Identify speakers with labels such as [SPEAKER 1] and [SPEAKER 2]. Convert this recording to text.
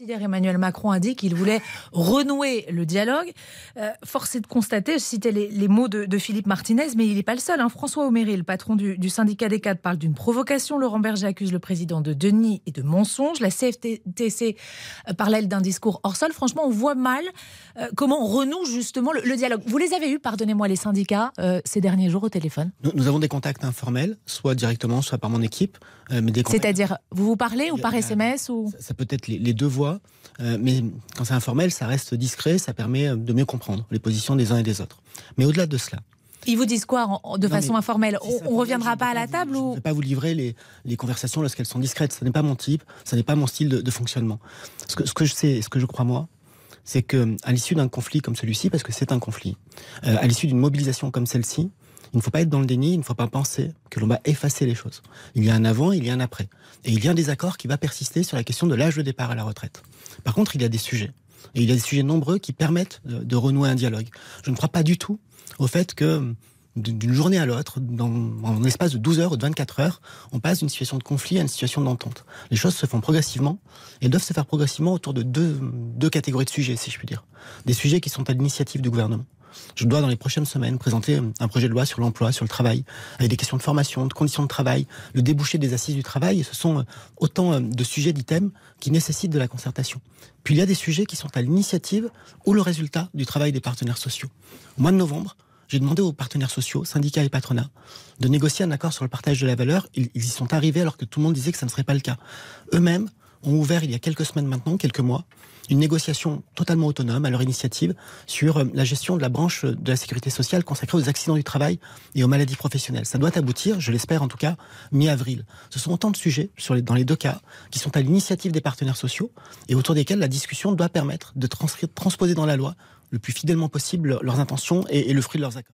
[SPEAKER 1] Emmanuel Macron a dit qu'il voulait renouer le dialogue. Euh, force est de constater, je citais les, mots de, Philippe Martinez, mais il n'est pas le seul. Hein. François Oméry, le patron du, syndicat des cadres, parle d'une provocation. Laurent Berger accuse le président de Denis et de mensonges. La CFTC euh, parle, elle, d'un discours hors sol. Franchement, on voit mal euh, comment on renoue justement le, dialogue. Vous les avez eus, pardonnez-moi, les syndicats, ces derniers jours au téléphone?
[SPEAKER 2] Nous, avons des contacts informels, soit directement, soit par mon équipe.
[SPEAKER 1] C'est-à-dire, vous vous parlez ou par SMS ou...
[SPEAKER 2] ça, peut être les deux voix euh, mais quand c'est informel, ça reste discret, ça permet euh, de mieux comprendre les positions des uns et des autres. Mais au-delà de cela,
[SPEAKER 1] ils vous disent quoi de façon informelle? On ne reviendra pas à la table
[SPEAKER 2] Je
[SPEAKER 1] ou
[SPEAKER 2] ne vais pas vous livrer les, les conversations lorsqu'elles sont discrètes. Ce n'est pas mon type, ce n'est pas mon style de, fonctionnement. Ce que, ce que, je sais, ce que je crois moi, c'est que à l'issue d'un conflit comme celui-ci, parce que c'est un conflit, euh, à l'issue d'une mobilisation comme celle-ci, il ne faut pas être dans le déni, il ne faut pas penser que l'on va effacer les choses. Il y a un avant, il y a un après. Et il y a un désaccord qui va persister sur la question de l'âge de départ à la retraite. Par contre, il y a des sujets. Et il y a des sujets nombreux qui permettent de, renouer un dialogue. Je ne crois pas du tout au fait que d'une journée à l'autre, dans en l'espace de 12 heures ou de 24 heures, on passe d'une situation de conflit à une situation d'entente. Les choses se font progressivement et doivent se faire progressivement autour de deux, deux catégories de sujets, si je puis dire. Des sujets qui sont à l'initiative du gouvernement je dois dans les prochaines semaines présenter un projet de loi sur l'emploi, sur le travail, avec des questions de formation, de conditions de travail, le débouché des assises du travail. Ce sont euh, autant euh, de sujets, d'items qui nécessitent de la concertation. Puis il y a des sujets qui sont à l'initiative ou le résultat du travail des partenaires sociaux. Au mois de novembre, j'ai demandé aux partenaires sociaux, syndicats et patronats, de négocier un accord sur le partage de la valeur. Ils y sont arrivés alors que tout le monde disait que ça ne serait pas le cas. Eux-mêmes ont ouvert il y a quelques semaines maintenant, quelques mois, une négociation totalement autonome à leur initiative sur euh, la gestion de la branche de la sécurité sociale consacrée aux accidents du travail et aux maladies professionnelles. Ça doit aboutir, je l'espère en tout cas, mi-avril. Ce sont autant de sujets dans les deux cas qui sont à l'initiative des partenaires sociaux et autour desquels la discussion doit permettre de transposer dans la loi le plus fidèlement possible leurs intentions et, et le fruit de leurs accords.